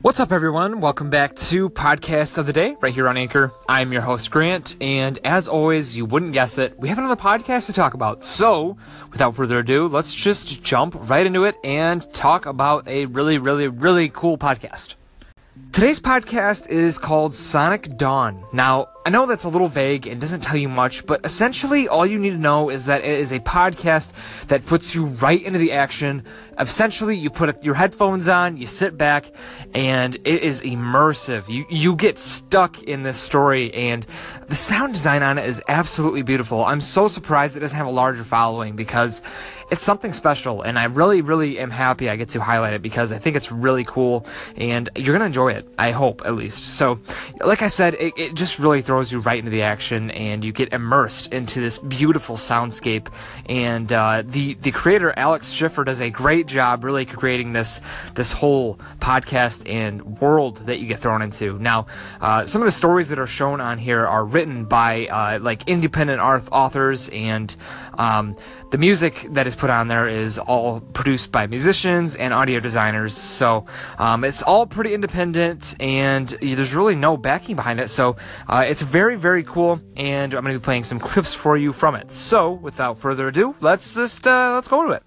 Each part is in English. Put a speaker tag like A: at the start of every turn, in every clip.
A: What's up, everyone? Welcome back to Podcast of the Day right here on Anchor. I'm your host, Grant, and as always, you wouldn't guess it, we have another podcast to talk about. So, without further ado, let's just jump right into it and talk about a really, really, really cool podcast. Today's podcast is called Sonic Dawn. Now, I know that's a little vague and doesn't tell you much, but essentially all you need to know is that it is a podcast that puts you right into the action. Essentially, you put your headphones on, you sit back, and it is immersive. You you get stuck in this story, and the sound design on it is absolutely beautiful. I'm so surprised it doesn't have a larger following because it's something special, and I really, really am happy I get to highlight it because I think it's really cool, and you're gonna enjoy it. I hope, at least. So, like I said, it, it just really throws you right into the action, and you get immersed into this beautiful soundscape. And uh, the the creator Alex Schiffer does a great job, really creating this this whole podcast and world that you get thrown into. Now, uh, some of the stories that are shown on here are written by uh, like independent art authors and um, the music that is put on there is all produced by musicians and audio designers, so um, it's all pretty independent, and there's really no backing behind it. So uh, it's very, very cool, and I'm going to be playing some clips for you from it. So without further ado, let's just uh, let's go to it.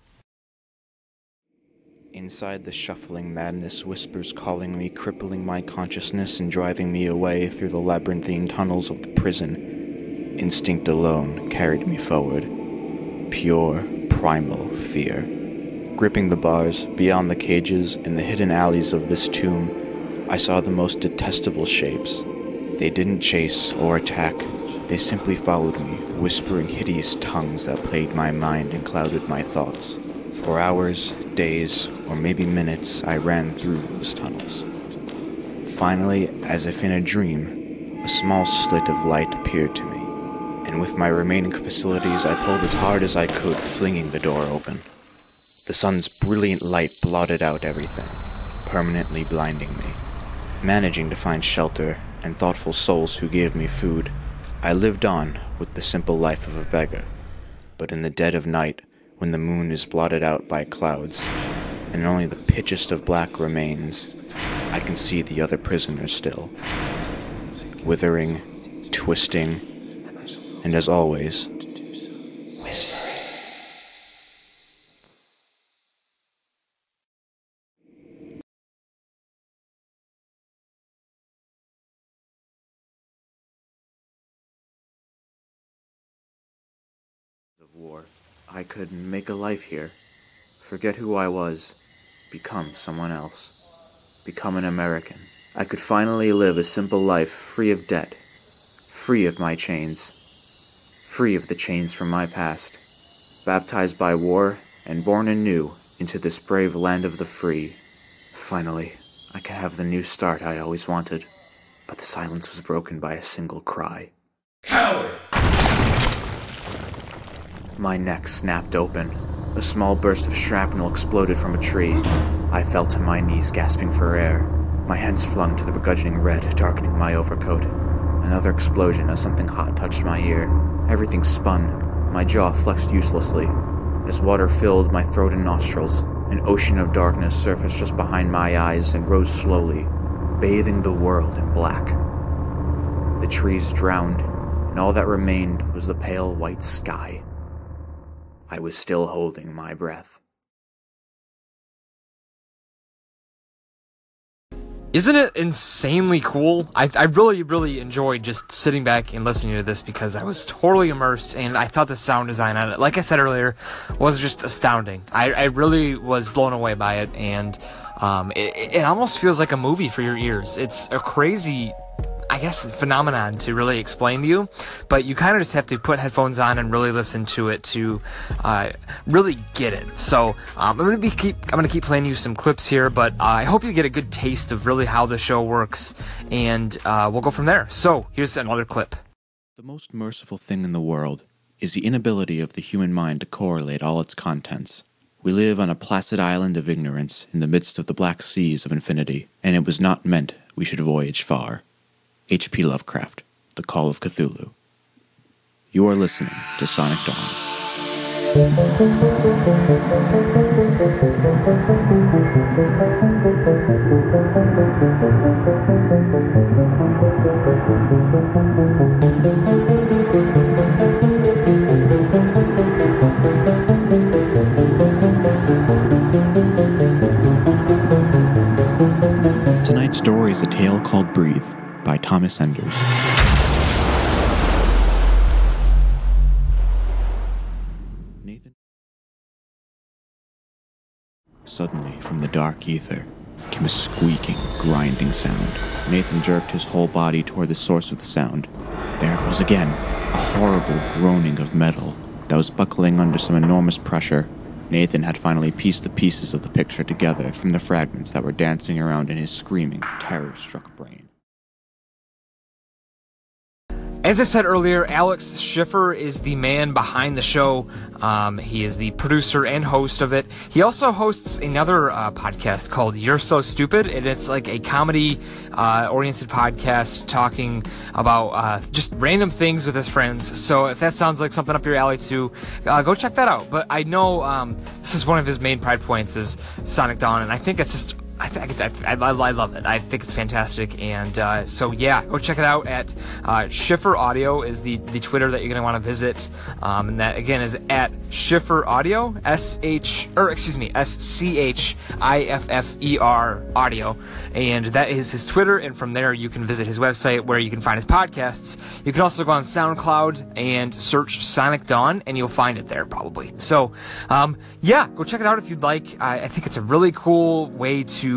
B: Inside the shuffling madness, whispers calling me, crippling my consciousness and driving me away through the labyrinthine tunnels of the prison. Instinct alone carried me forward pure, primal fear. Gripping the bars, beyond the cages, in the hidden alleys of this tomb, I saw the most detestable shapes. They didn't chase or attack, they simply followed me, whispering hideous tongues that plagued my mind and clouded my thoughts. For hours, days, or maybe minutes, I ran through those tunnels. Finally, as if in a dream, a small slit of light appeared to me and with my remaining facilities, I pulled as hard as I could, flinging the door open. The sun's brilliant light blotted out everything, permanently blinding me. Managing to find shelter and thoughtful souls who gave me food, I lived on with the simple life of a beggar. But in the dead of night, when the moon is blotted out by clouds, and only the pitchest of black remains, I can see the other prisoners still. Withering, twisting, and as always, Of war, I could make a life here, forget who I was, become someone else, become an American. I could finally live a simple life free of debt, free of my chains free of the chains from my past, baptized by war and born anew into this brave land of the free. Finally, I can have the new start I always wanted, but the silence was broken by a single cry.
C: Coward!
B: My neck snapped open. A small burst of shrapnel exploded from a tree. I fell to my knees, gasping for air. My hands flung to the begrudging red, darkening my overcoat. Another explosion as something hot touched my ear. Everything spun. My jaw flexed uselessly. As water filled my throat and nostrils, an ocean of darkness surfaced just behind my eyes and rose slowly, bathing the world in black. The trees drowned, and all that remained was the pale white sky. I was still holding my breath.
A: Isn't it insanely cool? I, I really, really enjoyed just sitting back and listening to this because I was totally immersed and I thought the sound design on it, like I said earlier, was just astounding. I, I really was blown away by it and um, it, it almost feels like a movie for your ears. It's a crazy I guess, phenomenon to really explain to you, but you kind of just have to put headphones on and really listen to it to uh, really get it. So um, I'm gonna be keep I'm gonna keep playing you some clips here, but uh, I hope you get a good taste of really how the show works, and uh, we'll go from there. So here's another clip.
B: The most merciful thing in the world is the inability of the human mind to correlate all its contents. We live on a placid island of ignorance in the midst of the black seas of infinity, and it was not meant we should voyage far. H.P. Lovecraft, The Call of Cthulhu. You are listening to Sonic Dawn. Tonight's story is a tale called Breathe by Thomas Enders. Nathan. Suddenly, from the dark ether, came a squeaking, grinding sound. Nathan jerked his whole body toward the source of the sound. There it was again, a horrible groaning of metal that was buckling under some enormous pressure. Nathan had finally pieced the pieces of the picture together from the fragments that were dancing around in his screaming, terror struck brain.
A: As I said earlier, Alex Schiffer is the man behind the show. Um, he is the producer and host of it. He also hosts another uh, podcast called You're So Stupid, and it's like a comedy uh, oriented podcast talking about uh, just random things with his friends. So if that sounds like something up your alley too, uh, go check that out. But I know um, this is one of his main pride points is Sonic Dawn, and I think it's just I think it's, I, I, I, love it. I think it's fantastic, and uh, so yeah, go check it out at uh, Schiffer Audio is the the Twitter that you're gonna want to visit, um, and that again is at Schiffer Audio, S H or excuse me, S C H I F F E R Audio, and that is his Twitter, and from there you can visit his website where you can find his podcasts. You can also go on SoundCloud and search Sonic Dawn, and you'll find it there probably. So um, yeah, go check it out if you'd like. I, I think it's a really cool way to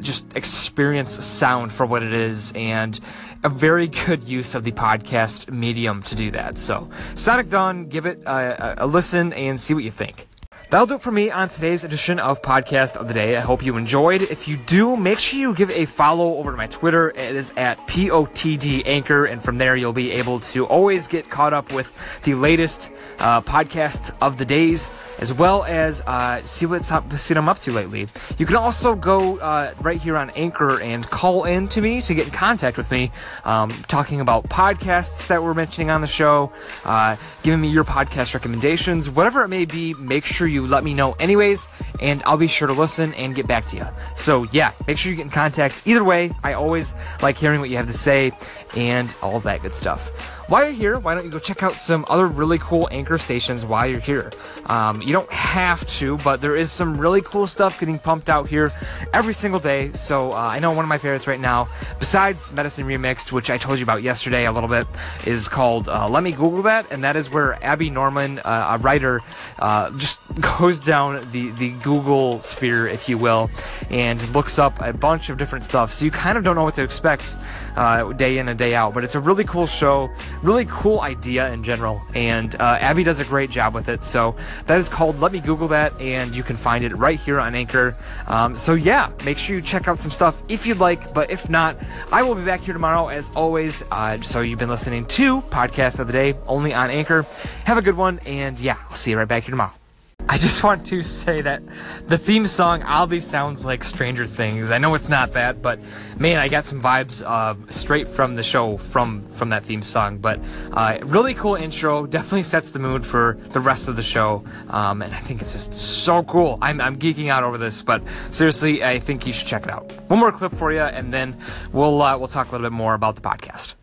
A: just experience sound for what it is and a very good use of the podcast medium to do that. So, Sonic Dawn, give it a, a, listen and see what you think. That'll do it for me on today's edition of Podcast of the Day. I hope you enjoyed. If you do, make sure you give a follow over to my Twitter. It is at POTD Anchor, and from there you'll be able to always get caught up with the latest uh, podcast of the days, as well as uh, see what's up, see what I'm up to lately. You can also go uh, right here on Anchor and call in to me to get in contact with me, um, talking about podcasts that we're mentioning on the show, uh, giving me your podcast recommendations, whatever it may be. Make sure you let me know, anyways, and I'll be sure to listen and get back to you. So yeah, make sure you get in contact. Either way, I always like hearing what you have to say and all that good stuff while you're here, why don't you go check out some other really cool anchor stations while you're here? Um, you don't have to, but there is some really cool stuff getting pumped out here every single day. So uh, I know one of my favorites right now, besides Medicine Remixed, which I told you about yesterday a little bit, is called uh, Let Me Google That, and that is where Abby Norman, uh, a writer, uh, just goes down the, the Google sphere, if you will, and looks up a bunch of different stuff. So you kind of don't know what to expect uh, day in and day out, but it's a really cool show really cool idea in general, and uh, Abby does a great job with it. So that is called Let Me Google That, and you can find it right here on Anchor. Um, so yeah, make sure you check out some stuff if you'd like, but if not, I will be back here tomorrow as always. Uh, so you've been listening to Podcast of the Day only on Anchor. Have a good one, and yeah, I'll see you right back here tomorrow. I just want to say that the theme song oddly sounds like Stranger Things. I know it's not that, but man, I got some vibes uh, straight from the show from from that theme song. But uh, really cool intro, definitely sets the mood for the rest of the show, um, and I think it's just so cool. I'm, I'm geeking out over this, but seriously, I think you should check it out. One more clip for you, and then we'll uh, we'll talk a little bit more about the podcast.